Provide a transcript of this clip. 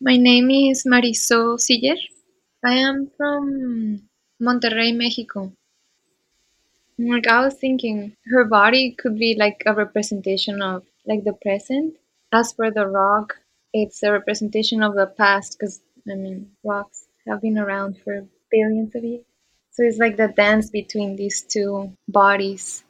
My name is Marizó Siller. I am from Monterrey, Mexico. Like I was thinking, her body could be like a representation of like the present. As for the rock, it's a representation of the past because I mean, rocks have been around for billions of years. So it's like the dance between these two bodies.